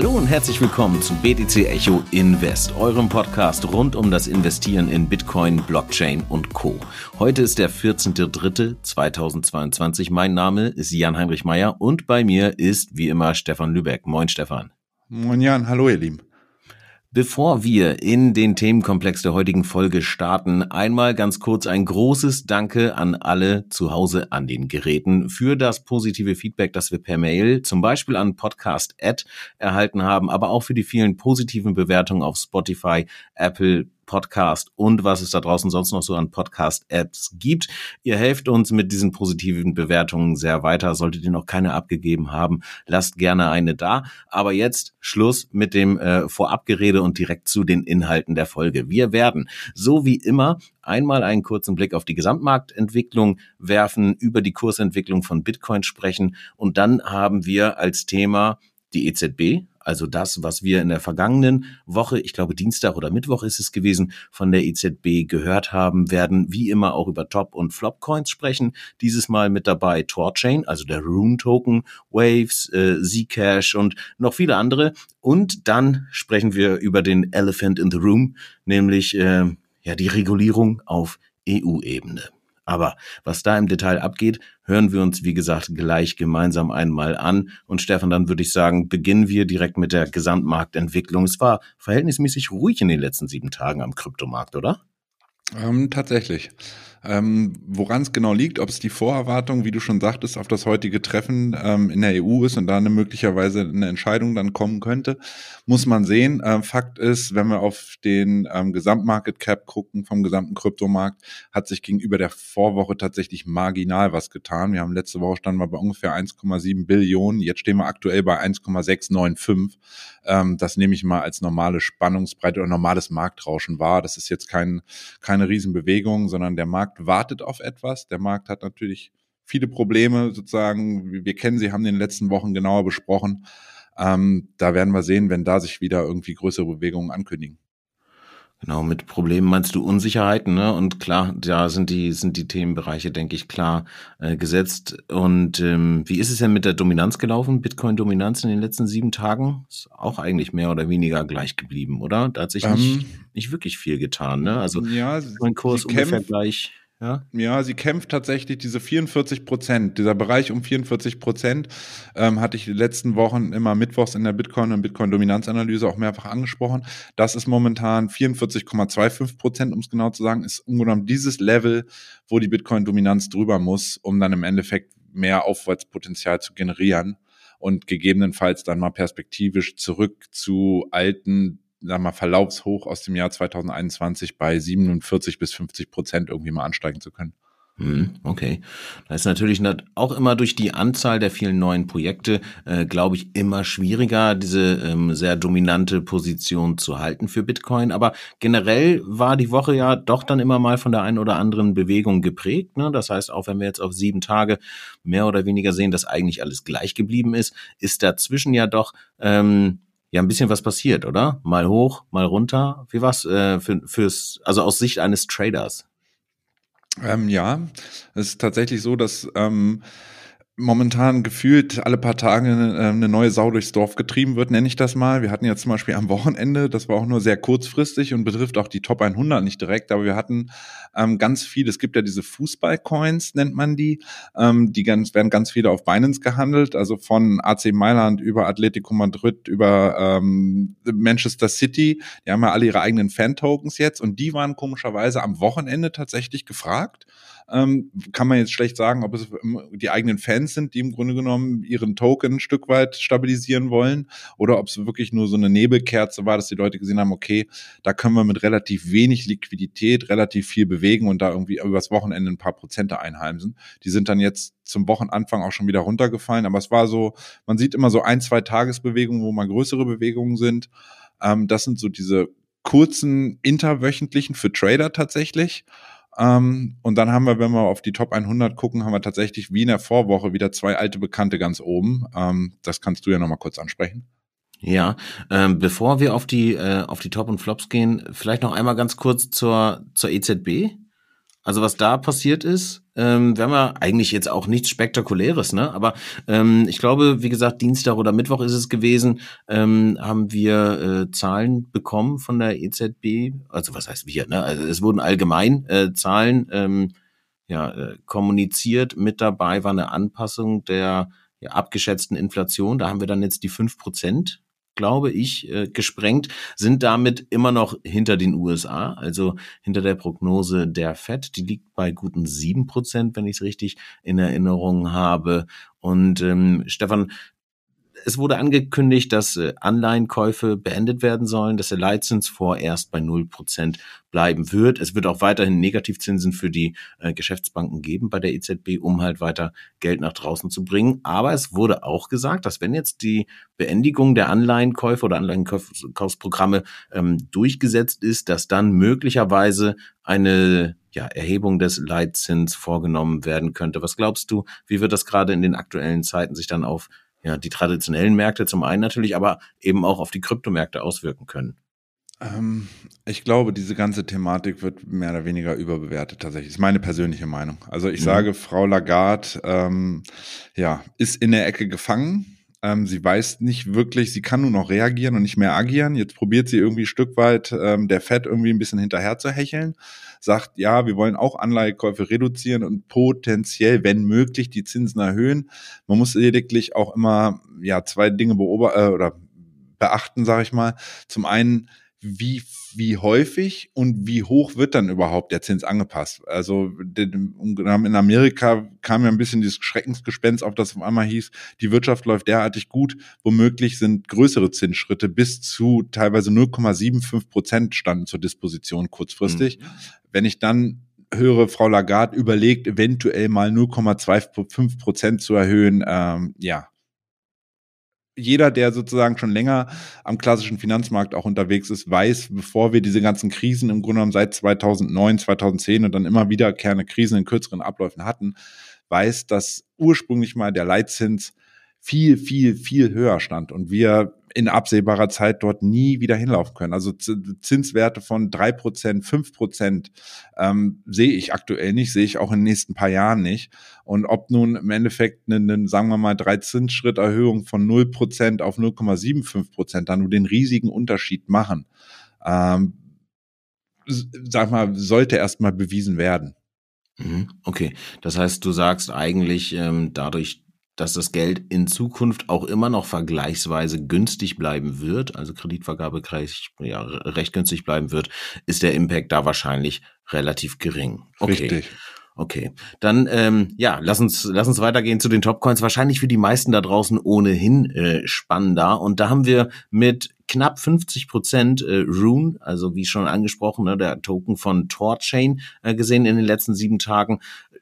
Hallo und herzlich willkommen zu BTC Echo Invest, eurem Podcast rund um das Investieren in Bitcoin, Blockchain und Co. Heute ist der 14.03.2022. Mein Name ist Jan-Heinrich Meyer und bei mir ist wie immer Stefan Lübeck. Moin Stefan. Moin Jan, hallo ihr Lieben. Bevor wir in den Themenkomplex der heutigen Folge starten, einmal ganz kurz ein großes Danke an alle zu Hause an den Geräten für das positive Feedback, das wir per Mail zum Beispiel an Podcast Ad erhalten haben, aber auch für die vielen positiven Bewertungen auf Spotify, Apple, Podcast und was es da draußen sonst noch so an Podcast-Apps gibt. Ihr helft uns mit diesen positiven Bewertungen sehr weiter. Solltet ihr noch keine abgegeben haben, lasst gerne eine da. Aber jetzt Schluss mit dem äh, Vorabgerede und direkt zu den Inhalten der Folge. Wir werden, so wie immer, einmal einen kurzen Blick auf die Gesamtmarktentwicklung werfen, über die Kursentwicklung von Bitcoin sprechen und dann haben wir als Thema die EZB, also das, was wir in der vergangenen Woche, ich glaube Dienstag oder Mittwoch ist es gewesen, von der EZB gehört haben, werden wie immer auch über Top- und Flop-Coins sprechen. Dieses Mal mit dabei Torchain, also der Rune-Token, Waves, äh, Zcash und noch viele andere. Und dann sprechen wir über den Elephant in the Room, nämlich äh, ja die Regulierung auf EU-Ebene. Aber was da im Detail abgeht, hören wir uns, wie gesagt, gleich gemeinsam einmal an. Und Stefan, dann würde ich sagen, beginnen wir direkt mit der Gesamtmarktentwicklung. Es war verhältnismäßig ruhig in den letzten sieben Tagen am Kryptomarkt, oder? Ähm, tatsächlich. Ähm, Woran es genau liegt, ob es die Vorerwartung, wie du schon sagtest, auf das heutige Treffen ähm, in der EU ist und da eine möglicherweise eine Entscheidung dann kommen könnte, muss man sehen. Ähm, Fakt ist, wenn wir auf den ähm, Gesamtmarket Cap gucken vom gesamten Kryptomarkt, hat sich gegenüber der Vorwoche tatsächlich marginal was getan. Wir haben letzte Woche standen wir bei ungefähr 1,7 Billionen, jetzt stehen wir aktuell bei 1,695. Ähm, das nehme ich mal als normale Spannungsbreite oder normales Marktrauschen wahr. Das ist jetzt kein, keine Riesenbewegung, sondern der Markt Markt wartet auf etwas. Der Markt hat natürlich viele Probleme sozusagen. Wir kennen sie, haben in den letzten Wochen genauer besprochen. Ähm, da werden wir sehen, wenn da sich wieder irgendwie größere Bewegungen ankündigen. Genau, mit Problemen meinst du Unsicherheiten, ne? Und klar, da sind die, sind die Themenbereiche, denke ich, klar äh, gesetzt. Und ähm, wie ist es denn mit der Dominanz gelaufen? Bitcoin-Dominanz in den letzten sieben Tagen? Ist auch eigentlich mehr oder weniger gleich geblieben, oder? Da hat sich ähm, nicht, nicht wirklich viel getan, ne? Also ja, Bitcoin-Kurs ungefähr gleich. Ja? ja, sie kämpft tatsächlich diese 44 Prozent, dieser Bereich um 44 Prozent, ähm, hatte ich die letzten Wochen immer mittwochs in der Bitcoin- und Bitcoin-Dominanzanalyse auch mehrfach angesprochen. Das ist momentan 44,25 Prozent, um es genau zu sagen, ist ungenommen dieses Level, wo die Bitcoin-Dominanz drüber muss, um dann im Endeffekt mehr Aufwärtspotenzial zu generieren und gegebenenfalls dann mal perspektivisch zurück zu alten wir mal, Verlaufshoch aus dem Jahr 2021 bei 47 bis 50 Prozent irgendwie mal ansteigen zu können. Hm, okay. Das ist natürlich auch immer durch die Anzahl der vielen neuen Projekte, äh, glaube ich, immer schwieriger, diese ähm, sehr dominante Position zu halten für Bitcoin. Aber generell war die Woche ja doch dann immer mal von der einen oder anderen Bewegung geprägt. Ne? Das heißt, auch wenn wir jetzt auf sieben Tage mehr oder weniger sehen, dass eigentlich alles gleich geblieben ist, ist dazwischen ja doch ähm, ja ein bisschen was passiert, oder? Mal hoch, mal runter. Wie war's äh, für, fürs, also aus Sicht eines Traders? Ähm, ja, es ist tatsächlich so, dass ähm, momentan gefühlt alle paar Tage äh, eine neue Sau durchs Dorf getrieben wird, nenne ich das mal. Wir hatten ja zum Beispiel am Wochenende, das war auch nur sehr kurzfristig und betrifft auch die Top 100 nicht direkt, aber wir hatten ähm, ganz viel, es gibt ja diese Fußball-Coins, nennt man die, ähm, die ganz, werden ganz viele auf Binance gehandelt, also von AC Mailand über Atletico Madrid, über ähm, Manchester City, die haben ja alle ihre eigenen Fan-Tokens jetzt und die waren komischerweise am Wochenende tatsächlich gefragt ähm, kann man jetzt schlecht sagen, ob es die eigenen Fans sind, die im Grunde genommen ihren Token ein Stück weit stabilisieren wollen oder ob es wirklich nur so eine Nebelkerze war, dass die Leute gesehen haben, okay, da können wir mit relativ wenig Liquidität relativ viel bewegen und da irgendwie übers Wochenende ein paar Prozente einheimsen. Die sind dann jetzt zum Wochenanfang auch schon wieder runtergefallen, aber es war so, man sieht immer so ein, zwei Tagesbewegungen, wo mal größere Bewegungen sind. Ähm, das sind so diese kurzen interwöchentlichen für Trader tatsächlich. Ähm, und dann haben wir, wenn wir auf die Top 100 gucken, haben wir tatsächlich wie in der Vorwoche wieder zwei alte Bekannte ganz oben. Ähm, das kannst du ja nochmal kurz ansprechen. Ja, ähm, bevor wir auf die äh, auf die Top und Flops gehen, vielleicht noch einmal ganz kurz zur zur EZB. Also was da passiert ist, ähm, wir haben ja eigentlich jetzt auch nichts Spektakuläres, ne? Aber ähm, ich glaube, wie gesagt, Dienstag oder Mittwoch ist es gewesen, ähm, haben wir äh, Zahlen bekommen von der EZB. Also was heißt wir? Ne? Also es wurden allgemein äh, Zahlen ähm, ja, äh, kommuniziert. Mit dabei war eine Anpassung der ja, abgeschätzten Inflation. Da haben wir dann jetzt die fünf Prozent glaube ich, äh, gesprengt, sind damit immer noch hinter den USA, also hinter der Prognose der Fed. Die liegt bei guten sieben Prozent, wenn ich es richtig in Erinnerung habe. Und ähm, Stefan, es wurde angekündigt, dass äh, Anleihenkäufe beendet werden sollen, dass der Leitzins vorerst bei 0% bleiben wird. Es wird auch weiterhin Negativzinsen für die äh, Geschäftsbanken geben bei der EZB, um halt weiter Geld nach draußen zu bringen. Aber es wurde auch gesagt, dass wenn jetzt die Beendigung der Anleihenkäufe oder Anleihenkaufsprogramme ähm, durchgesetzt ist, dass dann möglicherweise eine ja, Erhebung des Leitzins vorgenommen werden könnte. Was glaubst du, wie wird das gerade in den aktuellen Zeiten sich dann auf ja, die traditionellen Märkte zum einen natürlich, aber eben auch auf die Kryptomärkte auswirken können? Ähm, ich glaube, diese ganze Thematik wird mehr oder weniger überbewertet tatsächlich. Das ist meine persönliche Meinung. Also ich mhm. sage, Frau Lagarde ähm, ja, ist in der Ecke gefangen. Ähm, sie weiß nicht wirklich, sie kann nur noch reagieren und nicht mehr agieren. Jetzt probiert sie irgendwie ein Stück weit ähm, der Fed irgendwie ein bisschen hinterher zu hecheln sagt, ja, wir wollen auch Anleihekäufe reduzieren und potenziell, wenn möglich, die Zinsen erhöhen. Man muss lediglich auch immer ja zwei Dinge beobachten äh, oder beachten, sage ich mal. Zum einen wie, wie häufig und wie hoch wird dann überhaupt der Zins angepasst? Also in Amerika kam ja ein bisschen dieses Schreckensgespenst auf, das auf einmal hieß, die Wirtschaft läuft derartig gut, womöglich sind größere Zinsschritte bis zu teilweise 0,75 Prozent standen zur Disposition kurzfristig. Mhm. Wenn ich dann höre, Frau Lagarde überlegt, eventuell mal 0,25 Prozent zu erhöhen, ähm, ja, jeder, der sozusagen schon länger am klassischen Finanzmarkt auch unterwegs ist, weiß, bevor wir diese ganzen Krisen im Grunde genommen seit 2009, 2010 und dann immer wiederkehrende Krisen in kürzeren Abläufen hatten, weiß, dass ursprünglich mal der Leitzins viel, viel, viel höher stand und wir in absehbarer Zeit dort nie wieder hinlaufen können. Also Zinswerte von drei Prozent, fünf Prozent ähm, sehe ich aktuell nicht, sehe ich auch in den nächsten paar Jahren nicht. Und ob nun im Endeffekt eine, eine sagen wir mal, drei Zinsschritterhöhung von null Prozent auf 0,75 Prozent dann nur den riesigen Unterschied machen, ähm, sag mal, sollte erstmal bewiesen werden. Mhm, okay, das heißt, du sagst eigentlich, ähm, dadurch, dass das Geld in Zukunft auch immer noch vergleichsweise günstig bleiben wird, also Kreditvergabe recht, ja, recht günstig bleiben wird, ist der Impact da wahrscheinlich relativ gering. Okay. Richtig. Okay, dann ähm, ja, lass uns lass uns weitergehen zu den Topcoins. Wahrscheinlich für die meisten da draußen ohnehin äh, spannender. Und da haben wir mit knapp 50 Prozent äh, Rune, also wie schon angesprochen, ne, der Token von Torchain äh, gesehen in den letzten sieben Tagen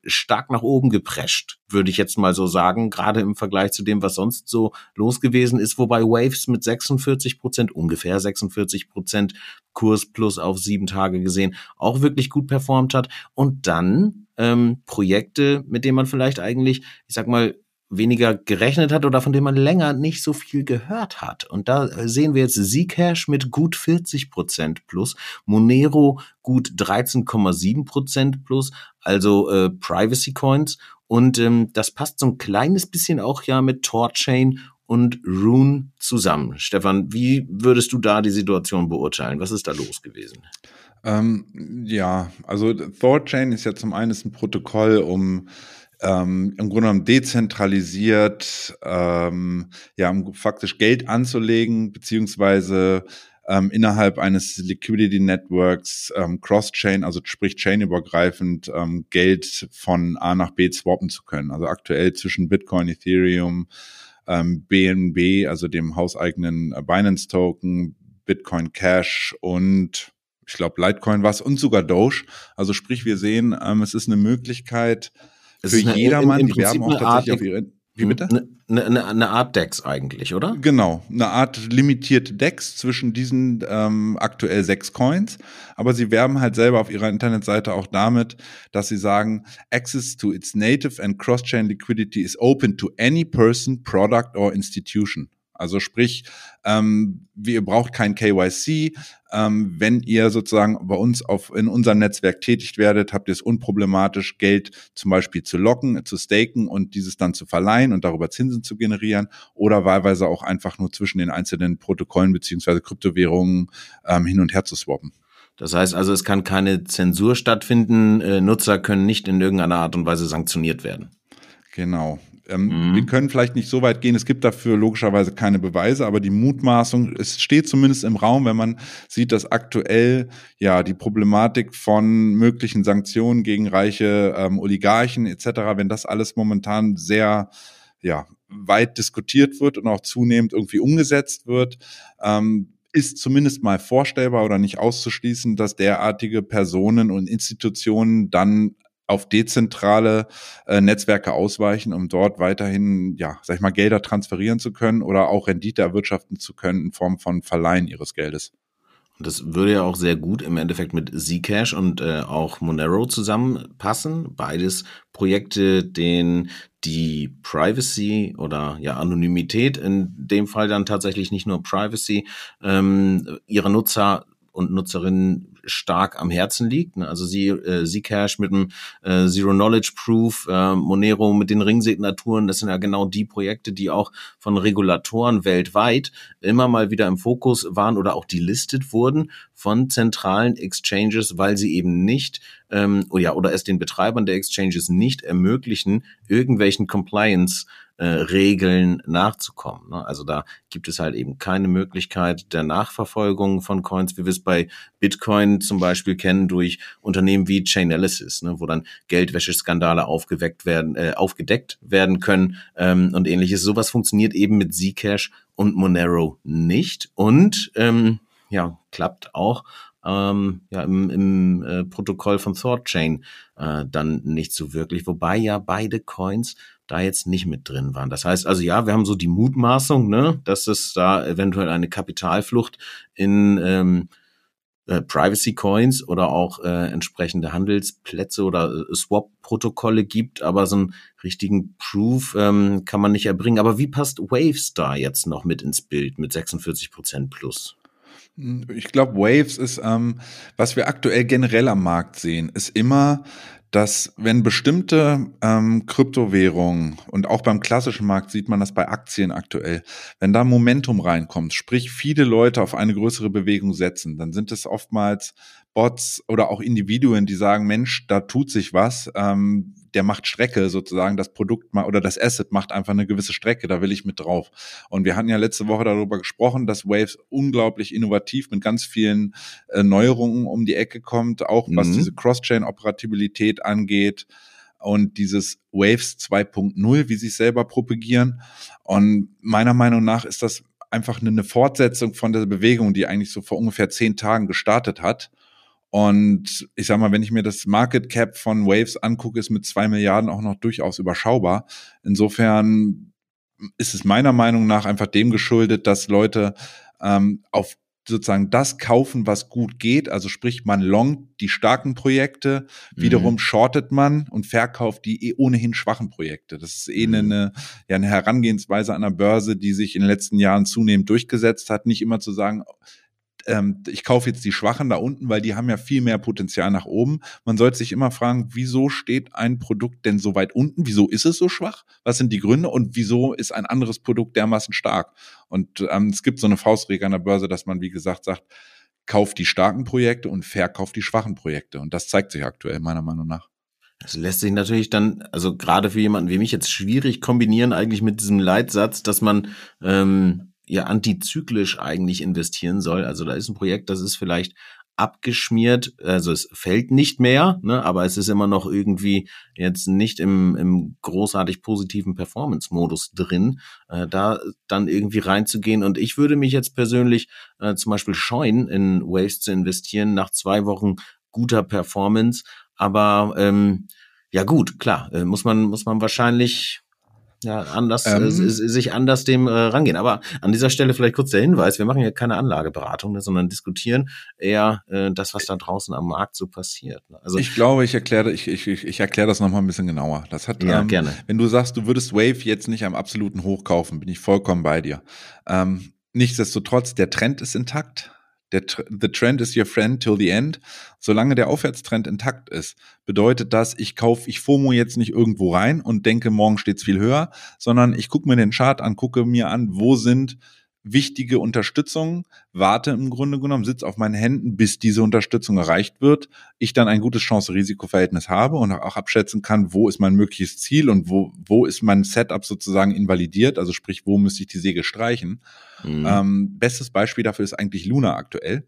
stark nach oben geprescht, würde ich jetzt mal so sagen, gerade im Vergleich zu dem, was sonst so los gewesen ist, wobei Waves mit 46 Prozent, ungefähr 46 Prozent Kurs plus auf sieben Tage gesehen, auch wirklich gut performt hat. Und dann ähm, Projekte, mit denen man vielleicht eigentlich, ich sag mal, weniger gerechnet hat oder von dem man länger nicht so viel gehört hat. Und da sehen wir jetzt Zcash mit gut 40 Prozent plus, Monero gut 13,7 Prozent plus, also äh, Privacy Coins. Und ähm, das passt so ein kleines bisschen auch ja mit Torchain und Rune zusammen. Stefan, wie würdest du da die Situation beurteilen? Was ist da los gewesen? Ähm, ja, also Thorchain ist ja zum einen ein Protokoll, um ähm, im Grunde genommen dezentralisiert, ähm, ja, um faktisch Geld anzulegen, beziehungsweise ähm, innerhalb eines Liquidity Networks ähm, Cross-Chain, also sprich chainübergreifend, ähm, Geld von A nach B swappen zu können. Also aktuell zwischen Bitcoin, Ethereum, ähm, BNB, also dem hauseigenen äh, Binance-Token, Bitcoin Cash und ich glaube Litecoin was und sogar Doge. Also sprich, wir sehen, ähm, es ist eine Möglichkeit, es für jedermann, die werben auch tatsächlich auf ihre. Wie bitte? Eine, eine, eine Art Dex eigentlich, oder? Genau, eine Art limitierte Dex zwischen diesen ähm, aktuell sechs Coins. Aber sie werben halt selber auf ihrer Internetseite auch damit, dass sie sagen, Access to its native and cross-chain liquidity is open to any person, product or institution. Also sprich, ähm, ihr braucht kein KYC. Ähm, wenn ihr sozusagen bei uns auf, in unserem Netzwerk tätig werdet, habt ihr es unproblematisch, Geld zum Beispiel zu locken, zu staken und dieses dann zu verleihen und darüber Zinsen zu generieren oder wahlweise auch einfach nur zwischen den einzelnen Protokollen beziehungsweise Kryptowährungen ähm, hin und her zu swappen. Das heißt also, es kann keine Zensur stattfinden, äh, Nutzer können nicht in irgendeiner Art und Weise sanktioniert werden. Genau. Ähm, mhm. Wir können vielleicht nicht so weit gehen, es gibt dafür logischerweise keine Beweise, aber die Mutmaßung, es steht zumindest im Raum, wenn man sieht, dass aktuell ja die Problematik von möglichen Sanktionen gegen reiche ähm, Oligarchen etc., wenn das alles momentan sehr ja, weit diskutiert wird und auch zunehmend irgendwie umgesetzt wird, ähm, ist zumindest mal vorstellbar oder nicht auszuschließen, dass derartige Personen und Institutionen dann auf dezentrale äh, Netzwerke ausweichen, um dort weiterhin, ja, sag ich mal, Gelder transferieren zu können oder auch Rendite erwirtschaften zu können in Form von Verleihen ihres Geldes. Und das würde ja auch sehr gut im Endeffekt mit Zcash und äh, auch Monero zusammenpassen. Beides Projekte, denen die Privacy oder ja Anonymität, in dem Fall dann tatsächlich nicht nur Privacy, ähm, ihrer Nutzer und Nutzerinnen stark am Herzen liegt. Ne? Also sie, äh, Zcash mit dem äh, Zero Knowledge Proof, äh, Monero mit den Ringsignaturen, das sind ja genau die Projekte, die auch von Regulatoren weltweit immer mal wieder im Fokus waren oder auch delistet wurden von zentralen Exchanges, weil sie eben nicht ähm, oder, oh ja, oder es den Betreibern der Exchanges nicht ermöglichen, irgendwelchen Compliance äh, Regeln nachzukommen. Ne? Also da gibt es halt eben keine Möglichkeit der Nachverfolgung von Coins, wie wir es bei Bitcoin zum Beispiel kennen durch Unternehmen wie Chainalysis, ne, wo dann Geldwäscheskandale aufgeweckt werden, äh, aufgedeckt werden können ähm, und ähnliches. Sowas funktioniert eben mit Zcash und Monero nicht und ähm, ja klappt auch ähm, ja, im, im äh, Protokoll von ThoughtChain äh, dann nicht so wirklich, wobei ja beide Coins da jetzt nicht mit drin waren. Das heißt also, ja, wir haben so die Mutmaßung, ne, dass es da eventuell eine Kapitalflucht in ähm, äh, Privacy Coins oder auch äh, entsprechende Handelsplätze oder äh, Swap-Protokolle gibt, aber so einen richtigen Proof ähm, kann man nicht erbringen. Aber wie passt Waves da jetzt noch mit ins Bild mit 46 Prozent plus? Ich glaube, Waves ist, ähm, was wir aktuell generell am Markt sehen, ist immer, dass wenn bestimmte ähm, Kryptowährungen und auch beim klassischen Markt sieht man das bei Aktien aktuell, wenn da Momentum reinkommt, sprich viele Leute auf eine größere Bewegung setzen, dann sind es oftmals Bots oder auch Individuen, die sagen, Mensch, da tut sich was, ähm, der macht Strecke sozusagen, das Produkt mal oder das Asset macht einfach eine gewisse Strecke, da will ich mit drauf. Und wir hatten ja letzte Woche darüber gesprochen, dass Waves unglaublich innovativ mit ganz vielen äh, Neuerungen um die Ecke kommt, auch was mhm. diese Cross-Chain-Operabilität angeht und dieses Waves 2.0, wie sie es selber propagieren. Und meiner Meinung nach ist das einfach eine Fortsetzung von der Bewegung, die eigentlich so vor ungefähr zehn Tagen gestartet hat und ich sag mal, wenn ich mir das Market Cap von Waves angucke, ist mit zwei Milliarden auch noch durchaus überschaubar. Insofern ist es meiner Meinung nach einfach dem geschuldet, dass Leute ähm, auf sozusagen das kaufen, was gut geht. Also sprich, man longt die starken Projekte, mhm. wiederum shortet man und verkauft die eh ohnehin schwachen Projekte. Das ist eh mhm. eine, ja, eine Herangehensweise an der Börse, die sich in den letzten Jahren zunehmend durchgesetzt hat. Nicht immer zu sagen, ähm, ich kaufe jetzt die Schwachen da unten, weil die haben ja viel mehr Potenzial nach oben. Man sollte sich immer fragen, wieso steht ein Produkt denn so weit unten? Wieso ist es so schwach? Was sind die Gründe? Und wieso ist ein anderes Produkt dermaßen stark? Und ähm, es gibt so eine Faustregel an der Börse, dass man, wie gesagt, sagt, kauft die starken Projekte und verkauft die schwachen Projekte. Und das zeigt sich aktuell meiner Meinung nach. Das lässt sich natürlich dann, also gerade für jemanden wie mich jetzt schwierig kombinieren, eigentlich mit diesem Leitsatz, dass man ähm, ja antizyklisch eigentlich investieren soll. Also da ist ein Projekt, das ist vielleicht abgeschmiert, also es fällt nicht mehr, ne, aber es ist immer noch irgendwie jetzt nicht im, im großartig positiven Performance-Modus drin, äh, da dann irgendwie reinzugehen. Und ich würde mich jetzt persönlich äh, zum Beispiel scheuen, in Waves zu investieren nach zwei Wochen guter Performance. Aber ähm, ja gut, klar, äh, muss man muss man wahrscheinlich ja, anders, ähm, äh, sich anders dem äh, rangehen. Aber an dieser Stelle vielleicht kurz der Hinweis, wir machen ja keine Anlageberatung, ne, sondern diskutieren eher äh, das, was da draußen am Markt so passiert. Ne? Also ich glaube, ich erkläre ich, ich, ich erkläre das nochmal ein bisschen genauer. Das hat, ja, ähm, gerne. wenn du sagst, du würdest Wave jetzt nicht am absoluten Hoch kaufen, bin ich vollkommen bei dir. Ähm, nichtsdestotrotz, der Trend ist intakt der, the trend is your friend till the end. Solange der Aufwärtstrend intakt ist, bedeutet das, ich kaufe, ich FOMO jetzt nicht irgendwo rein und denke, morgen steht's viel höher, sondern ich gucke mir den Chart an, gucke mir an, wo sind wichtige Unterstützung, warte im Grunde genommen, sitze auf meinen Händen, bis diese Unterstützung erreicht wird, ich dann ein gutes Chance-Risiko-Verhältnis habe und auch abschätzen kann, wo ist mein mögliches Ziel und wo, wo ist mein Setup sozusagen invalidiert, also sprich, wo müsste ich die Säge streichen. Mhm. Ähm, bestes Beispiel dafür ist eigentlich Luna aktuell.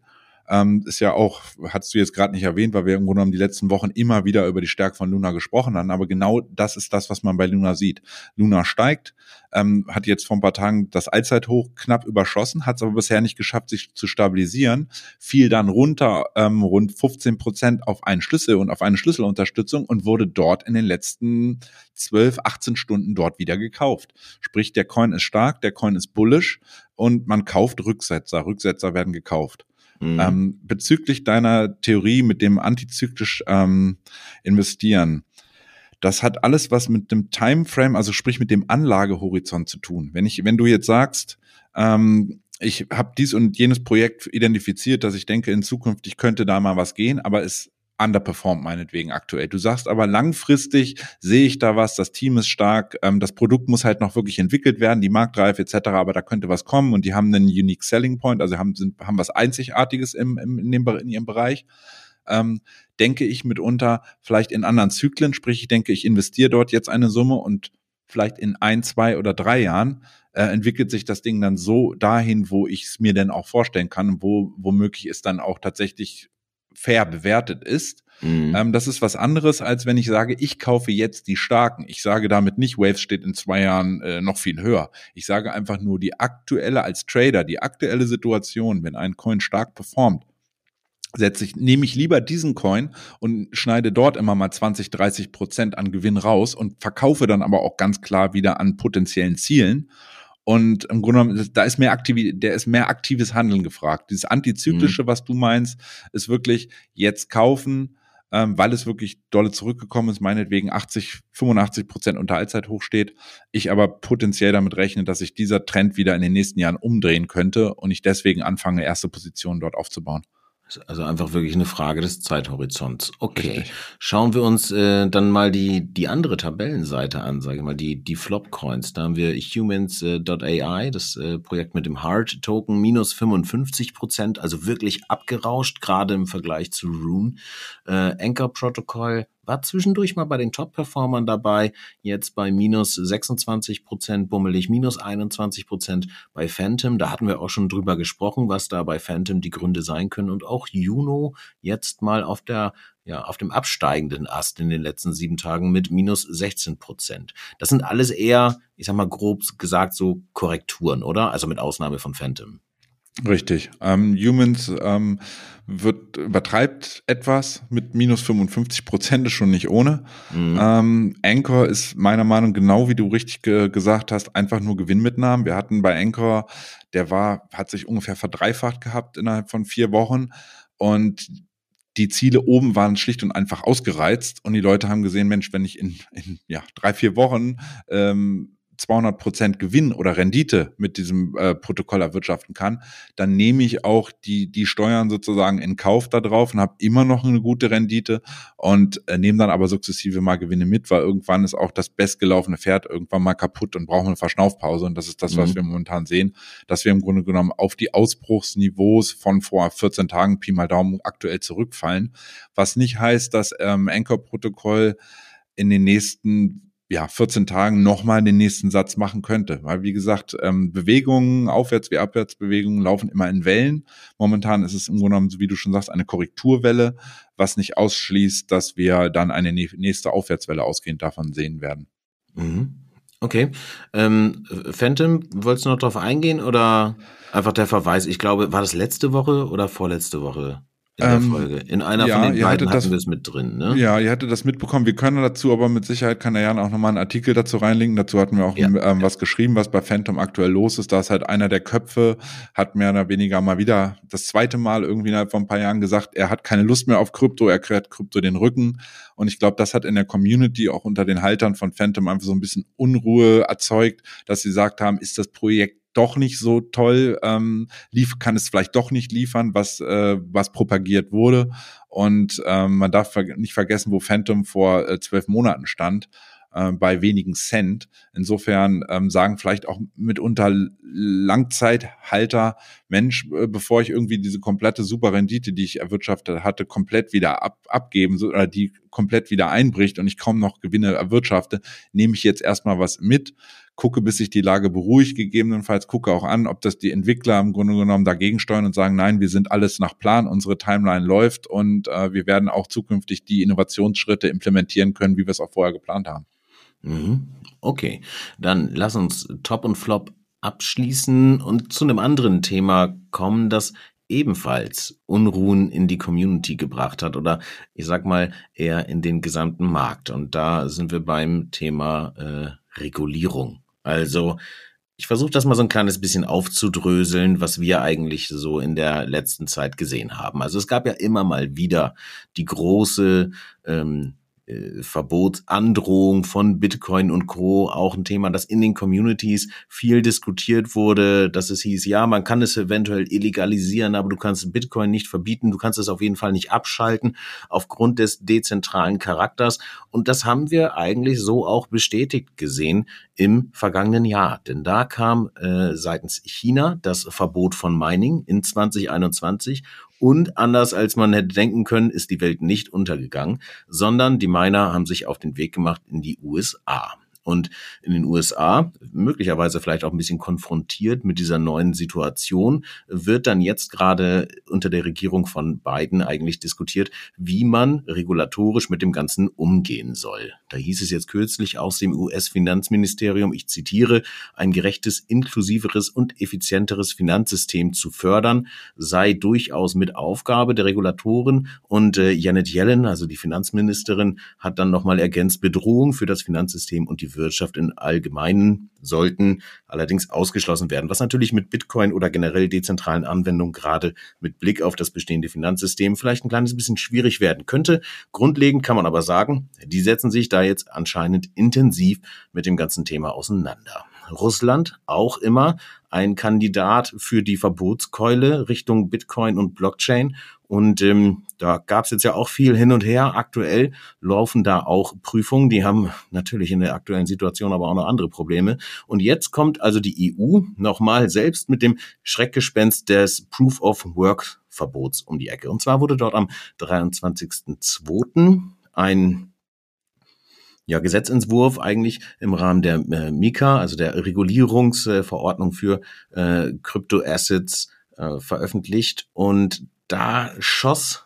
Ähm, ist ja auch, hast du jetzt gerade nicht erwähnt, weil wir im Grunde genommen die letzten Wochen immer wieder über die Stärke von Luna gesprochen haben. Aber genau das ist das, was man bei Luna sieht. Luna steigt, ähm, hat jetzt vor ein paar Tagen das Allzeithoch knapp überschossen, hat es aber bisher nicht geschafft, sich zu stabilisieren, fiel dann runter ähm, rund 15 Prozent auf einen Schlüssel und auf eine Schlüsselunterstützung und wurde dort in den letzten 12, 18 Stunden dort wieder gekauft. Sprich, der Coin ist stark, der Coin ist bullish und man kauft Rücksetzer. Rücksetzer werden gekauft. Mhm. Ähm, bezüglich deiner Theorie mit dem antizyklisch ähm, investieren, das hat alles was mit dem Timeframe, also sprich mit dem Anlagehorizont zu tun. Wenn ich, wenn du jetzt sagst, ähm, ich habe dies und jenes Projekt identifiziert, dass ich denke, in Zukunft ich könnte da mal was gehen, aber es underperformt meinetwegen aktuell. Du sagst aber langfristig sehe ich da was, das Team ist stark, ähm, das Produkt muss halt noch wirklich entwickelt werden, die Marktreife etc., aber da könnte was kommen und die haben einen unique selling point, also haben, sind, haben was Einzigartiges im, im, in, dem, in ihrem Bereich. Ähm, denke ich mitunter vielleicht in anderen Zyklen, sprich ich denke, ich investiere dort jetzt eine Summe und vielleicht in ein, zwei oder drei Jahren äh, entwickelt sich das Ding dann so dahin, wo ich es mir denn auch vorstellen kann wo womöglich es dann auch tatsächlich fair bewertet ist. Mhm. Ähm, das ist was anderes, als wenn ich sage, ich kaufe jetzt die Starken. Ich sage damit nicht, Waves steht in zwei Jahren äh, noch viel höher. Ich sage einfach nur die aktuelle als Trader, die aktuelle Situation, wenn ein Coin stark performt, setze ich, nehme ich lieber diesen Coin und schneide dort immer mal 20, 30 Prozent an Gewinn raus und verkaufe dann aber auch ganz klar wieder an potenziellen Zielen und im Grunde genommen, da ist mehr aktiv, der ist mehr aktives Handeln gefragt. Dieses Antizyklische, mhm. was du meinst, ist wirklich jetzt kaufen, ähm, weil es wirklich dolle zurückgekommen ist, meinetwegen 80, 85 Prozent unter Allzeithoch steht. Ich aber potenziell damit rechne, dass sich dieser Trend wieder in den nächsten Jahren umdrehen könnte und ich deswegen anfange, erste Positionen dort aufzubauen. Also einfach wirklich eine Frage des Zeithorizonts. Okay. Richtig. Schauen wir uns äh, dann mal die, die andere Tabellenseite an, sage ich mal, die, die Flop-Coins. Da haben wir Humans.ai, das äh, Projekt mit dem Hard-Token, minus 55 Prozent, also wirklich abgerauscht, gerade im Vergleich zu Rune. Äh, Anchor Protocol war zwischendurch mal bei den Top-Performern dabei, jetzt bei minus 26 Prozent, bummelig minus 21 Prozent bei Phantom. Da hatten wir auch schon drüber gesprochen, was da bei Phantom die Gründe sein können. Und auch Juno jetzt mal auf der ja, auf dem absteigenden Ast in den letzten sieben Tagen mit minus 16 Prozent. Das sind alles eher, ich sag mal grob gesagt, so Korrekturen, oder? Also mit Ausnahme von Phantom. Richtig. Ähm, Humans ähm, wird, übertreibt etwas mit minus 55 Prozent, ist schon nicht ohne. Mhm. Ähm, Anchor ist meiner Meinung genau wie du richtig ge gesagt hast, einfach nur Gewinnmitnahmen. Wir hatten bei Anchor, der war, hat sich ungefähr verdreifacht gehabt innerhalb von vier Wochen und die Ziele oben waren schlicht und einfach ausgereizt und die Leute haben gesehen, Mensch, wenn ich in, in ja, drei, vier Wochen ähm, 200 Prozent Gewinn oder Rendite mit diesem äh, Protokoll erwirtschaften kann, dann nehme ich auch die, die Steuern sozusagen in Kauf da drauf und habe immer noch eine gute Rendite und äh, nehme dann aber sukzessive mal Gewinne mit, weil irgendwann ist auch das bestgelaufene Pferd irgendwann mal kaputt und brauchen eine Verschnaufpause und das ist das, mhm. was wir momentan sehen, dass wir im Grunde genommen auf die Ausbruchsniveaus von vor 14 Tagen Pi mal Daumen aktuell zurückfallen, was nicht heißt, dass ähm, Anchor-Protokoll in den nächsten ja, 14 Tagen nochmal den nächsten Satz machen könnte. Weil, wie gesagt, ähm, Bewegungen, Aufwärts- wie Abwärtsbewegungen laufen immer in Wellen. Momentan ist es im Grunde genommen, wie du schon sagst, eine Korrekturwelle, was nicht ausschließt, dass wir dann eine nächste Aufwärtswelle ausgehend davon sehen werden. Mhm. Okay. Ähm, Phantom, wolltest du noch drauf eingehen oder einfach der Verweis? Ich glaube, war das letzte Woche oder vorletzte Woche? In der ähm, Folge. In einer ja, von den beiden hatten wir es mit drin, ne? Ja, ihr hattet das mitbekommen. Wir können dazu, aber mit Sicherheit kann der Jan auch nochmal einen Artikel dazu reinlinken. Dazu hatten wir auch ja, ähm, ja. was geschrieben, was bei Phantom aktuell los ist. Da ist halt einer der Köpfe, hat mehr oder weniger mal wieder das zweite Mal irgendwie innerhalb von ein paar Jahren gesagt, er hat keine Lust mehr auf Krypto, er kehrt Krypto den Rücken. Und ich glaube, das hat in der Community auch unter den Haltern von Phantom einfach so ein bisschen Unruhe erzeugt, dass sie gesagt haben, ist das Projekt doch nicht so toll, ähm, lief, kann es vielleicht doch nicht liefern, was, äh, was propagiert wurde. Und ähm, man darf nicht vergessen, wo Phantom vor äh, zwölf Monaten stand äh, bei wenigen Cent. Insofern ähm, sagen vielleicht auch mitunter Langzeithalter, Mensch, äh, bevor ich irgendwie diese komplette super Rendite, die ich erwirtschaftet hatte, komplett wieder ab, abgeben oder die komplett wieder einbricht und ich kaum noch Gewinne erwirtschafte, nehme ich jetzt erstmal was mit gucke, bis sich die Lage beruhigt, gegebenenfalls gucke auch an, ob das die Entwickler im Grunde genommen dagegen steuern und sagen, nein, wir sind alles nach Plan, unsere Timeline läuft und äh, wir werden auch zukünftig die Innovationsschritte implementieren können, wie wir es auch vorher geplant haben. Mhm. Okay, dann lass uns Top und Flop abschließen und zu einem anderen Thema kommen, das ebenfalls Unruhen in die Community gebracht hat oder ich sag mal eher in den gesamten Markt. Und da sind wir beim Thema äh, Regulierung. Also ich versuche das mal so ein kleines bisschen aufzudröseln, was wir eigentlich so in der letzten Zeit gesehen haben. Also es gab ja immer mal wieder die große ähm, äh, Verbotsandrohung von Bitcoin und Co. auch ein Thema, das in den Communities viel diskutiert wurde, dass es hieß, ja, man kann es eventuell illegalisieren, aber du kannst Bitcoin nicht verbieten, du kannst es auf jeden Fall nicht abschalten aufgrund des dezentralen Charakters. Und das haben wir eigentlich so auch bestätigt gesehen im vergangenen Jahr. Denn da kam äh, seitens China das Verbot von Mining in 2021 und anders als man hätte denken können, ist die Welt nicht untergegangen, sondern die Miner haben sich auf den Weg gemacht in die USA. Und in den USA, möglicherweise vielleicht auch ein bisschen konfrontiert mit dieser neuen Situation, wird dann jetzt gerade unter der Regierung von Biden eigentlich diskutiert, wie man regulatorisch mit dem Ganzen umgehen soll. Da hieß es jetzt kürzlich aus dem US-Finanzministerium, ich zitiere, ein gerechtes, inklusiveres und effizienteres Finanzsystem zu fördern, sei durchaus mit Aufgabe der Regulatoren. Und äh, Janet Yellen, also die Finanzministerin, hat dann nochmal ergänzt, Bedrohung für das Finanzsystem und die Wirtschaft in Allgemeinen sollten allerdings ausgeschlossen werden, was natürlich mit Bitcoin oder generell dezentralen Anwendungen gerade mit Blick auf das bestehende Finanzsystem vielleicht ein kleines bisschen schwierig werden könnte. Grundlegend kann man aber sagen, die setzen sich da jetzt anscheinend intensiv mit dem ganzen Thema auseinander. Russland auch immer ein Kandidat für die Verbotskeule Richtung Bitcoin und Blockchain. Und ähm, da gab es jetzt ja auch viel hin und her. Aktuell laufen da auch Prüfungen. Die haben natürlich in der aktuellen Situation aber auch noch andere Probleme. Und jetzt kommt also die EU nochmal selbst mit dem Schreckgespenst des Proof of Work Verbots um die Ecke. Und zwar wurde dort am 23.02. ein ja, Gesetzentwurf eigentlich im Rahmen der äh, Mika, also der Regulierungsverordnung für äh, Kryptoassets, äh, veröffentlicht. Und da schoss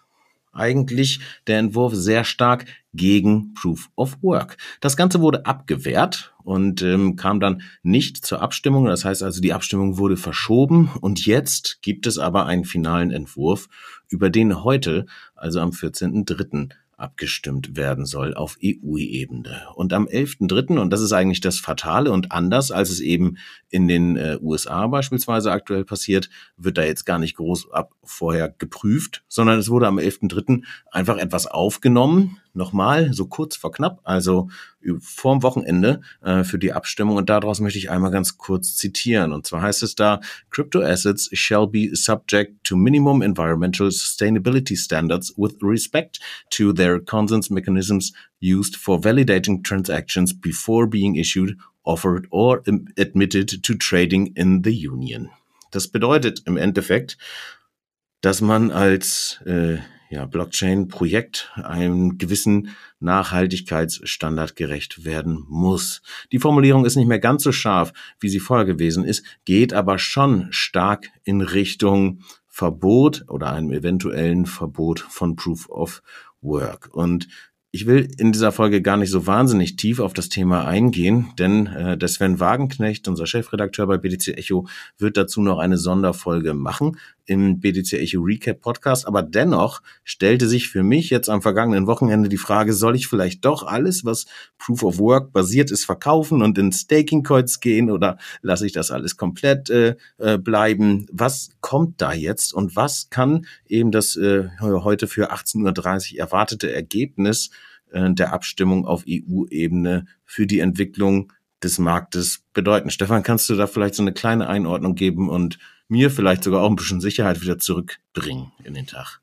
eigentlich der Entwurf sehr stark gegen Proof of Work. Das Ganze wurde abgewehrt und ähm, kam dann nicht zur Abstimmung. Das heißt also, die Abstimmung wurde verschoben und jetzt gibt es aber einen finalen Entwurf, über den heute, also am 14.03 abgestimmt werden soll auf EU-Ebene. Und am 11.3., und das ist eigentlich das Fatale und anders, als es eben in den äh, USA beispielsweise aktuell passiert, wird da jetzt gar nicht groß ab vorher geprüft, sondern es wurde am 11.3. einfach etwas aufgenommen, nochmal, so kurz vor knapp, also vorm Wochenende äh, für die Abstimmung. Und daraus möchte ich einmal ganz kurz zitieren. Und zwar heißt es da, Crypto assets shall be subject to minimum environmental sustainability standards with respect to their consent mechanisms used for validating transactions before being issued, offered or admitted to trading in the union. Das bedeutet im Endeffekt, dass man als äh, ja, Blockchain-Projekt einem gewissen Nachhaltigkeitsstandard gerecht werden muss. Die Formulierung ist nicht mehr ganz so scharf, wie sie vorher gewesen ist, geht aber schon stark in Richtung Verbot oder einem eventuellen Verbot von Proof of Work. Und Ich will in dieser Folge gar nicht so wahnsinnig tief auf das Thema eingehen, denn äh, der Sven Wagenknecht, unser Chefredakteur bei BTC Echo, wird dazu noch eine Sonderfolge machen im BTC Echo Recap Podcast. Aber dennoch stellte sich für mich jetzt am vergangenen Wochenende die Frage, soll ich vielleicht doch alles, was Proof of Work basiert ist, verkaufen und in Staking Coins gehen oder lasse ich das alles komplett äh, äh, bleiben? Was kommt da jetzt und was kann eben das äh, heute für 18.30 Uhr erwartete Ergebnis äh, der Abstimmung auf EU-Ebene für die Entwicklung des Marktes bedeuten. Stefan, kannst du da vielleicht so eine kleine Einordnung geben und mir vielleicht sogar auch ein bisschen Sicherheit wieder zurückbringen in den Tag?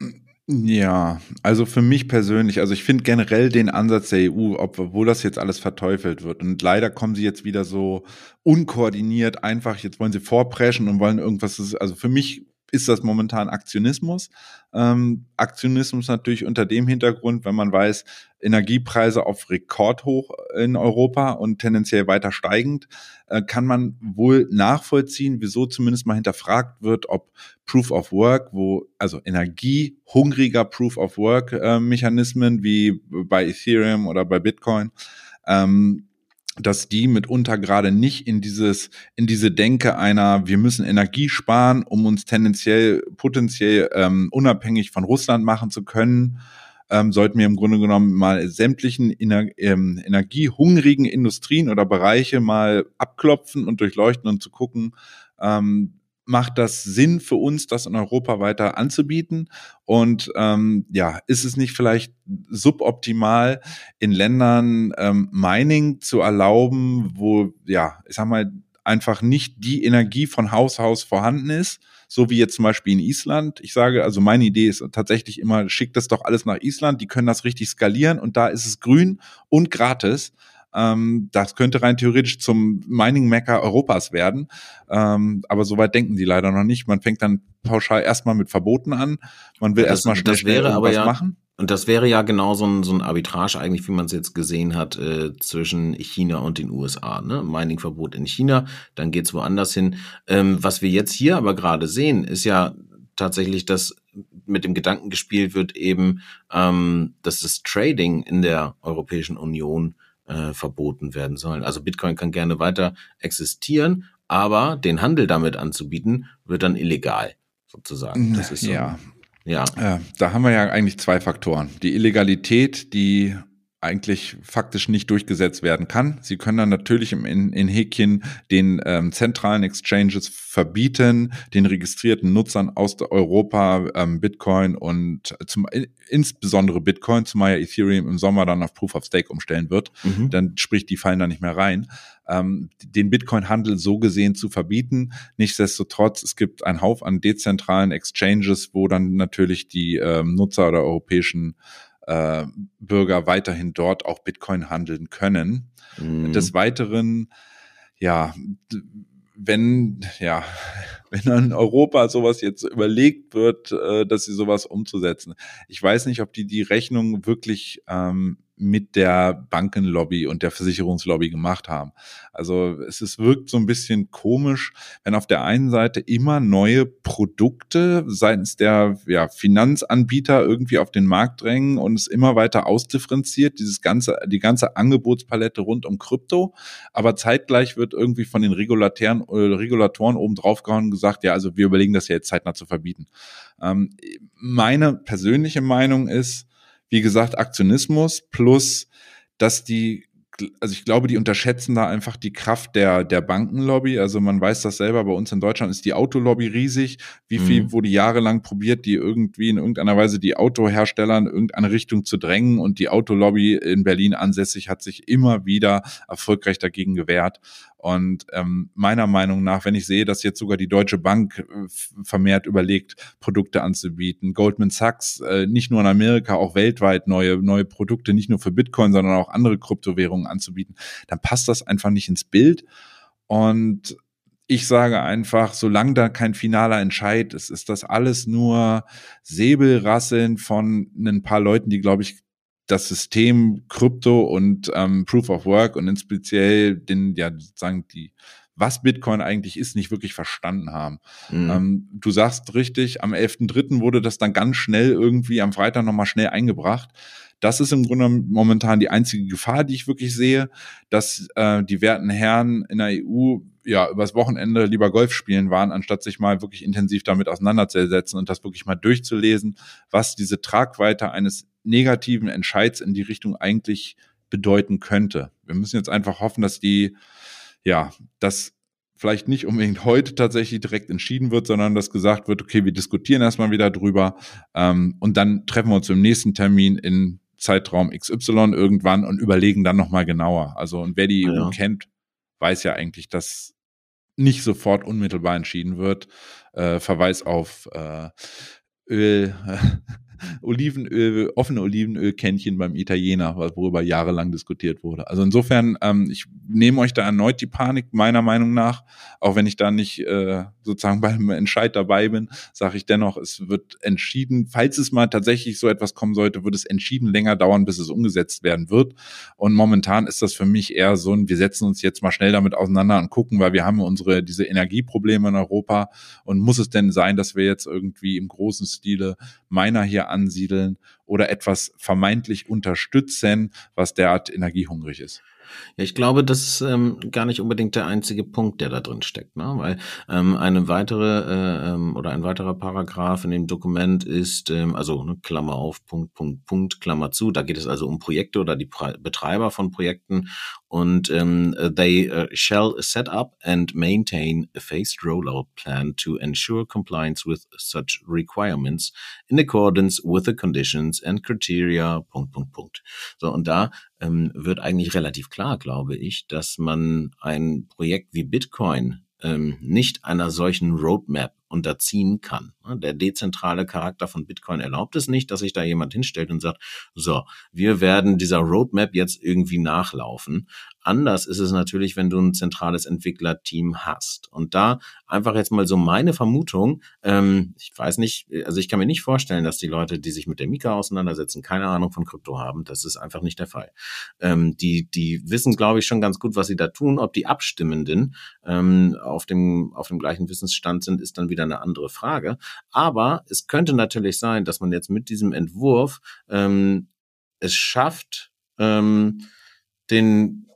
Ja, also für mich persönlich, also ich finde generell den Ansatz der EU, obwohl das jetzt alles verteufelt wird. Und leider kommen sie jetzt wieder so unkoordiniert, einfach, jetzt wollen sie vorpreschen und wollen irgendwas, also für mich ist das momentan Aktionismus. Ähm, Aktionismus natürlich unter dem Hintergrund, wenn man weiß, Energiepreise auf Rekordhoch in Europa und tendenziell weiter steigend, äh, kann man wohl nachvollziehen, wieso zumindest mal hinterfragt wird, ob Proof of Work, wo also energiehungriger Proof of Work äh, Mechanismen wie bei Ethereum oder bei Bitcoin ähm, dass die mitunter gerade nicht in dieses, in diese Denke einer, wir müssen Energie sparen, um uns tendenziell, potenziell ähm, unabhängig von Russland machen zu können, ähm, sollten wir im Grunde genommen mal sämtlichen Ener ähm, energiehungrigen Industrien oder Bereiche mal abklopfen und durchleuchten und zu gucken, ähm, macht das Sinn für uns, das in Europa weiter anzubieten? Und ähm, ja, ist es nicht vielleicht suboptimal, in Ländern ähm, Mining zu erlauben, wo, ja, ich sag mal, einfach nicht die Energie von Haus aus vorhanden ist, so wie jetzt zum Beispiel in Island. Ich sage, also meine Idee ist tatsächlich immer, schickt das doch alles nach Island, die können das richtig skalieren und da ist es grün und gratis. Ähm, das könnte rein theoretisch zum Mining-Mecker Europas werden. Ähm, aber soweit denken die leider noch nicht. Man fängt dann pauschal erstmal mit Verboten an. Man will erstmal schnell, schnell irgendwas ja, machen. Und das wäre ja genau so ein, so ein Arbitrage eigentlich, wie man es jetzt gesehen hat, äh, zwischen China und den USA. Ne? Mining-Verbot in China, dann geht's woanders hin. Ähm, was wir jetzt hier aber gerade sehen, ist ja tatsächlich, dass mit dem Gedanken gespielt wird, eben, ähm, dass das Trading in der Europäischen Union äh, verboten werden sollen. Also Bitcoin kann gerne weiter existieren, aber den Handel damit anzubieten, wird dann illegal, sozusagen. Das ist so ja. Ja. Äh, da haben wir ja eigentlich zwei Faktoren. Die Illegalität, die eigentlich faktisch nicht durchgesetzt werden kann. Sie können dann natürlich im, in, in Häkchen den ähm, zentralen Exchanges verbieten, den registrierten Nutzern aus Europa ähm, Bitcoin und zum, insbesondere Bitcoin, zumal ja Ethereum im Sommer dann auf Proof of Stake umstellen wird. Mhm. Dann sprich, die fallen da nicht mehr rein. Ähm, den Bitcoin-Handel so gesehen zu verbieten. Nichtsdestotrotz, es gibt einen Haufen an dezentralen Exchanges, wo dann natürlich die ähm, Nutzer der europäischen äh, Bürger weiterhin dort auch Bitcoin handeln können. Mhm. Des Weiteren, ja, wenn, ja, wenn in Europa sowas jetzt überlegt wird, äh, dass sie sowas umzusetzen. Ich weiß nicht, ob die die Rechnung wirklich ähm, mit der Bankenlobby und der Versicherungslobby gemacht haben. Also es ist, wirkt so ein bisschen komisch, wenn auf der einen Seite immer neue Produkte seitens der ja, Finanzanbieter irgendwie auf den Markt drängen und es immer weiter ausdifferenziert, dieses ganze, die ganze Angebotspalette rund um Krypto, aber zeitgleich wird irgendwie von den Regulatoren, äh, Regulatoren oben drauf gehauen und gesagt, ja, also wir überlegen das ja jetzt zeitnah zu verbieten. Ähm, meine persönliche Meinung ist, wie gesagt, Aktionismus plus, dass die also ich glaube, die unterschätzen da einfach die Kraft der, der Bankenlobby. Also man weiß das selber, bei uns in Deutschland ist die Autolobby riesig. Wie viel mhm. wurde jahrelang probiert, die irgendwie in irgendeiner Weise die Autohersteller in irgendeine Richtung zu drängen und die Autolobby in Berlin ansässig hat sich immer wieder erfolgreich dagegen gewehrt. Und ähm, meiner Meinung nach, wenn ich sehe, dass jetzt sogar die Deutsche Bank äh, vermehrt überlegt, Produkte anzubieten, Goldman Sachs äh, nicht nur in Amerika, auch weltweit neue, neue Produkte, nicht nur für Bitcoin, sondern auch andere Kryptowährungen anzubieten, dann passt das einfach nicht ins Bild. Und ich sage einfach, solange da kein finaler Entscheid ist, ist das alles nur Säbelrasseln von ein paar Leuten, die, glaube ich, das System Krypto und ähm, Proof of Work und speziell den, ja, sozusagen die, was Bitcoin eigentlich ist, nicht wirklich verstanden haben. Mhm. Ähm, du sagst richtig, am 11.3. wurde das dann ganz schnell irgendwie am Freitag nochmal schnell eingebracht. Das ist im Grunde momentan die einzige Gefahr, die ich wirklich sehe, dass äh, die werten Herren in der EU ja übers Wochenende lieber Golf spielen waren, anstatt sich mal wirklich intensiv damit auseinanderzusetzen und das wirklich mal durchzulesen, was diese Tragweite eines negativen Entscheids in die Richtung eigentlich bedeuten könnte. Wir müssen jetzt einfach hoffen, dass die, ja, das vielleicht nicht unbedingt heute tatsächlich direkt entschieden wird, sondern dass gesagt wird, okay, wir diskutieren erstmal wieder drüber ähm, und dann treffen wir uns im nächsten Termin in Zeitraum XY irgendwann und überlegen dann nochmal genauer. Also, und wer die ja. EU kennt, weiß ja eigentlich, dass nicht sofort unmittelbar entschieden wird. Äh, Verweis auf äh, Öl, Olivenöl, offene Olivenölkännchen beim Italiener, worüber jahrelang diskutiert wurde. Also insofern, ähm, ich nehme euch da erneut die Panik, meiner Meinung nach, auch wenn ich da nicht äh, sozusagen beim Entscheid dabei bin, sage ich dennoch, es wird entschieden, falls es mal tatsächlich so etwas kommen sollte, wird es entschieden länger dauern, bis es umgesetzt werden wird. Und momentan ist das für mich eher so ein, wir setzen uns jetzt mal schnell damit auseinander und gucken, weil wir haben unsere, diese Energieprobleme in Europa und muss es denn sein, dass wir jetzt irgendwie im großen Stile Miner hier ansiedeln oder etwas vermeintlich unterstützen, was derart energiehungrig ist. Ja, ich glaube, das ist ähm, gar nicht unbedingt der einzige Punkt, der da drin steckt, ne? weil ähm, eine weitere äh, ähm, oder ein weiterer Paragraph in dem Dokument ist, ähm, also ne, Klammer auf, Punkt, Punkt, Punkt, Klammer zu, da geht es also um Projekte oder die Pre Betreiber von Projekten und ähm, they uh, shall set up and maintain a phased rollout plan to ensure compliance with such requirements in accordance with the conditions and criteria, Punkt, Punkt, Punkt. So, und da ähm, wird eigentlich relativ klar, glaube ich, dass man ein Projekt wie Bitcoin ähm, nicht einer solchen Roadmap unterziehen kann. Der dezentrale Charakter von Bitcoin erlaubt es nicht, dass sich da jemand hinstellt und sagt, so, wir werden dieser Roadmap jetzt irgendwie nachlaufen. Anders ist es natürlich, wenn du ein zentrales Entwicklerteam hast. Und da einfach jetzt mal so meine Vermutung, ähm, ich weiß nicht, also ich kann mir nicht vorstellen, dass die Leute, die sich mit der Mika auseinandersetzen, keine Ahnung von Krypto haben. Das ist einfach nicht der Fall. Ähm, die, die wissen, glaube ich, schon ganz gut, was sie da tun. Ob die Abstimmenden ähm, auf, dem, auf dem gleichen Wissensstand sind, ist dann wieder eine andere Frage. Aber es könnte natürlich sein, dass man jetzt mit diesem Entwurf ähm, es schafft, ähm, den,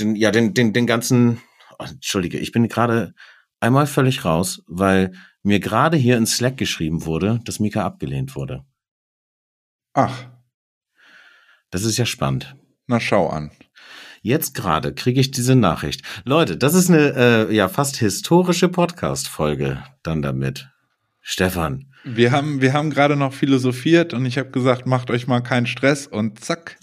den, ja, den, den, den ganzen, oh, entschuldige, ich bin gerade einmal völlig raus, weil mir gerade hier in Slack geschrieben wurde, dass Mika abgelehnt wurde. Ach. Das ist ja spannend. Na, schau an. Jetzt gerade kriege ich diese Nachricht. Leute, das ist eine äh, ja fast historische Podcast-Folge dann damit. Stefan. Wir haben, wir haben gerade noch philosophiert und ich habe gesagt, macht euch mal keinen Stress und zack.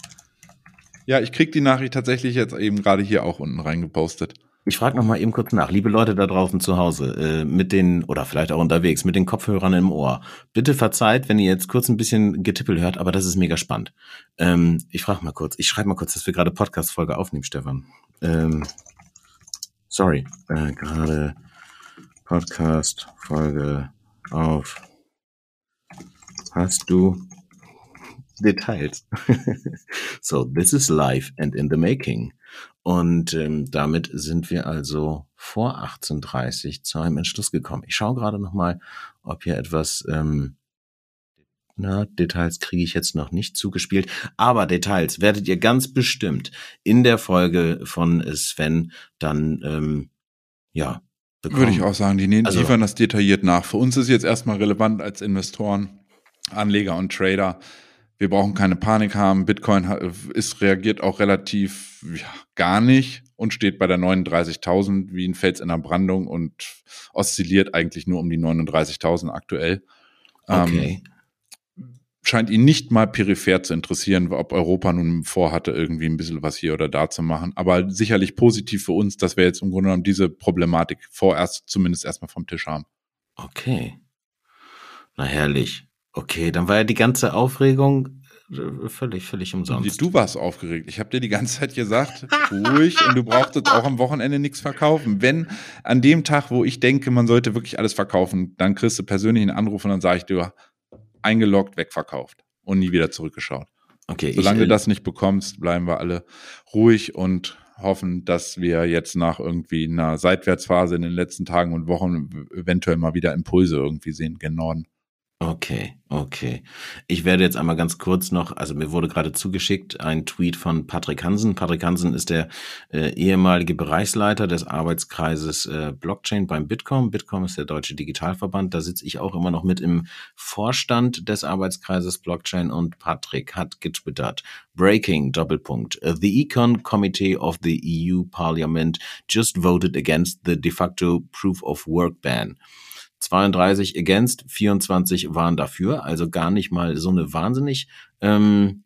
Ja, ich krieg die Nachricht tatsächlich jetzt eben gerade hier auch unten reingepostet. Ich frage noch mal eben kurz nach, liebe Leute da draußen zu Hause, äh, mit den oder vielleicht auch unterwegs mit den Kopfhörern im Ohr. Bitte verzeiht, wenn ihr jetzt kurz ein bisschen Getippel hört, aber das ist mega spannend. Ähm, ich frage mal kurz, ich schreibe mal kurz, dass wir gerade Podcast-Folge aufnehmen, Stefan. Ähm, sorry, äh, gerade Podcast-Folge auf. Hast du Details? so, this is live and in the making. Und ähm, damit sind wir also vor 18.30 zu einem Entschluss gekommen. Ich schaue gerade noch mal, ob hier etwas ähm, na, Details kriege ich jetzt noch nicht zugespielt, aber Details werdet ihr ganz bestimmt in der Folge von Sven dann ähm, ja bekommen. Würde ich auch sagen, die nehmen, also, liefern das detailliert nach. Für uns ist jetzt erstmal relevant als Investoren, Anleger und Trader. Wir brauchen keine Panik haben. Bitcoin ist reagiert auch relativ ja, gar nicht und steht bei der 39.000 wie ein Fels in der Brandung und oszilliert eigentlich nur um die 39.000 aktuell. Okay. Ähm, scheint ihn nicht mal peripher zu interessieren, ob Europa nun vorhatte, irgendwie ein bisschen was hier oder da zu machen. Aber sicherlich positiv für uns, dass wir jetzt im Grunde genommen diese Problematik vorerst zumindest erstmal vom Tisch haben. Okay. Na herrlich. Okay, dann war ja die ganze Aufregung äh, völlig, völlig umsonst. Du warst aufgeregt. Ich habe dir die ganze Zeit gesagt, ruhig und du brauchtest auch am Wochenende nichts verkaufen. Wenn an dem Tag, wo ich denke, man sollte wirklich alles verkaufen, dann kriegst du persönlich einen Anruf und dann sage ich dir, eingeloggt, wegverkauft und nie wieder zurückgeschaut. Okay, Solange ich, du das nicht bekommst, bleiben wir alle ruhig und hoffen, dass wir jetzt nach irgendwie einer Seitwärtsphase in den letzten Tagen und Wochen eventuell mal wieder Impulse irgendwie sehen gen Norden. Okay, okay. Ich werde jetzt einmal ganz kurz noch, also mir wurde gerade zugeschickt ein Tweet von Patrick Hansen. Patrick Hansen ist der äh, ehemalige Bereichsleiter des Arbeitskreises äh, Blockchain beim Bitkom. Bitkom ist der deutsche Digitalverband. Da sitze ich auch immer noch mit im Vorstand des Arbeitskreises Blockchain und Patrick hat getwittert. Breaking, Doppelpunkt. The Econ Committee of the EU Parliament just voted against the de facto Proof of Work ban. 32 against, 24 waren dafür. Also gar nicht mal so eine wahnsinnig ähm,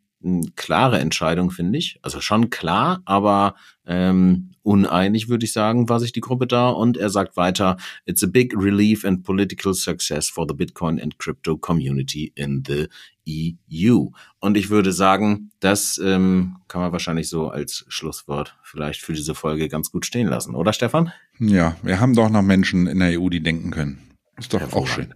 klare Entscheidung, finde ich. Also schon klar, aber ähm, uneinig, würde ich sagen, war sich die Gruppe da. Und er sagt weiter, it's a big relief and political success for the Bitcoin and crypto community in the EU. Und ich würde sagen, das ähm, kann man wahrscheinlich so als Schlusswort vielleicht für diese Folge ganz gut stehen lassen, oder Stefan? Ja, wir haben doch noch Menschen in der EU, die denken können. Ist doch auch schön.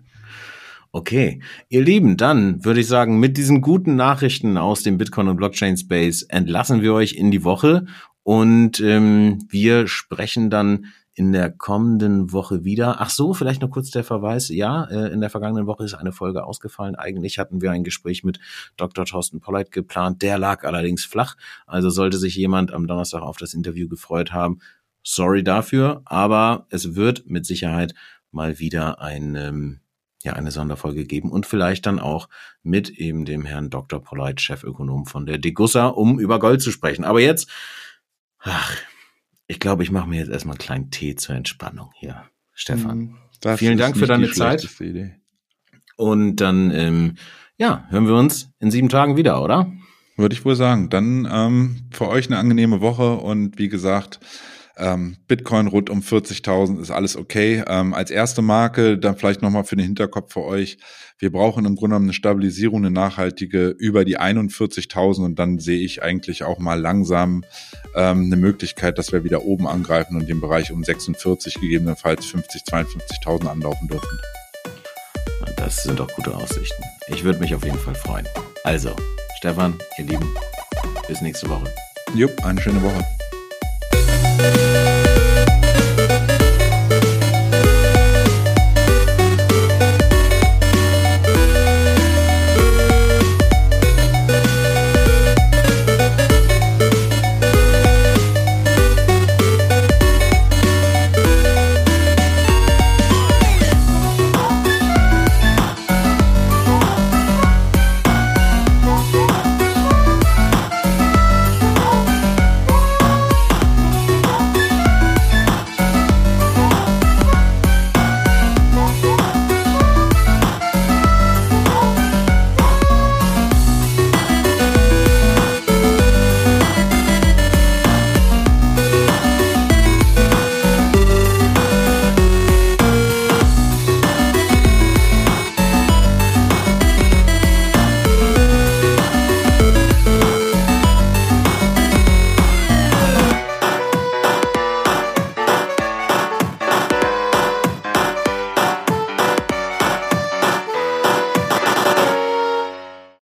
Okay, ihr Lieben, dann würde ich sagen, mit diesen guten Nachrichten aus dem Bitcoin und Blockchain Space entlassen wir euch in die Woche und ähm, wir sprechen dann in der kommenden Woche wieder. Ach so, vielleicht noch kurz der Verweis. Ja, äh, in der vergangenen Woche ist eine Folge ausgefallen. Eigentlich hatten wir ein Gespräch mit Dr. Thorsten Polleit geplant. Der lag allerdings flach. Also sollte sich jemand am Donnerstag auf das Interview gefreut haben. Sorry dafür, aber es wird mit Sicherheit mal wieder ein, ähm, ja, eine Sonderfolge geben und vielleicht dann auch mit eben dem Herrn Dr. Polleit, Chefökonom von der Degussa, um über Gold zu sprechen. Aber jetzt, ach, ich glaube, ich mache mir jetzt erstmal einen kleinen Tee zur Entspannung hier, Stefan. Hm, das Vielen Dank für deine Zeit. Idee. Und dann, ähm, ja, hören wir uns in sieben Tagen wieder, oder? Würde ich wohl sagen. Dann ähm, für euch eine angenehme Woche und wie gesagt, ähm, Bitcoin rund um 40.000 ist alles okay. Ähm, als erste Marke, dann vielleicht nochmal für den Hinterkopf für euch. Wir brauchen im Grunde genommen eine Stabilisierung, eine nachhaltige über die 41.000 und dann sehe ich eigentlich auch mal langsam ähm, eine Möglichkeit, dass wir wieder oben angreifen und den Bereich um 46 gegebenenfalls 50, 52.000 anlaufen dürfen. Das sind doch gute Aussichten. Ich würde mich auf jeden Fall freuen. Also, Stefan, ihr Lieben, bis nächste Woche. Jupp, eine schöne Woche.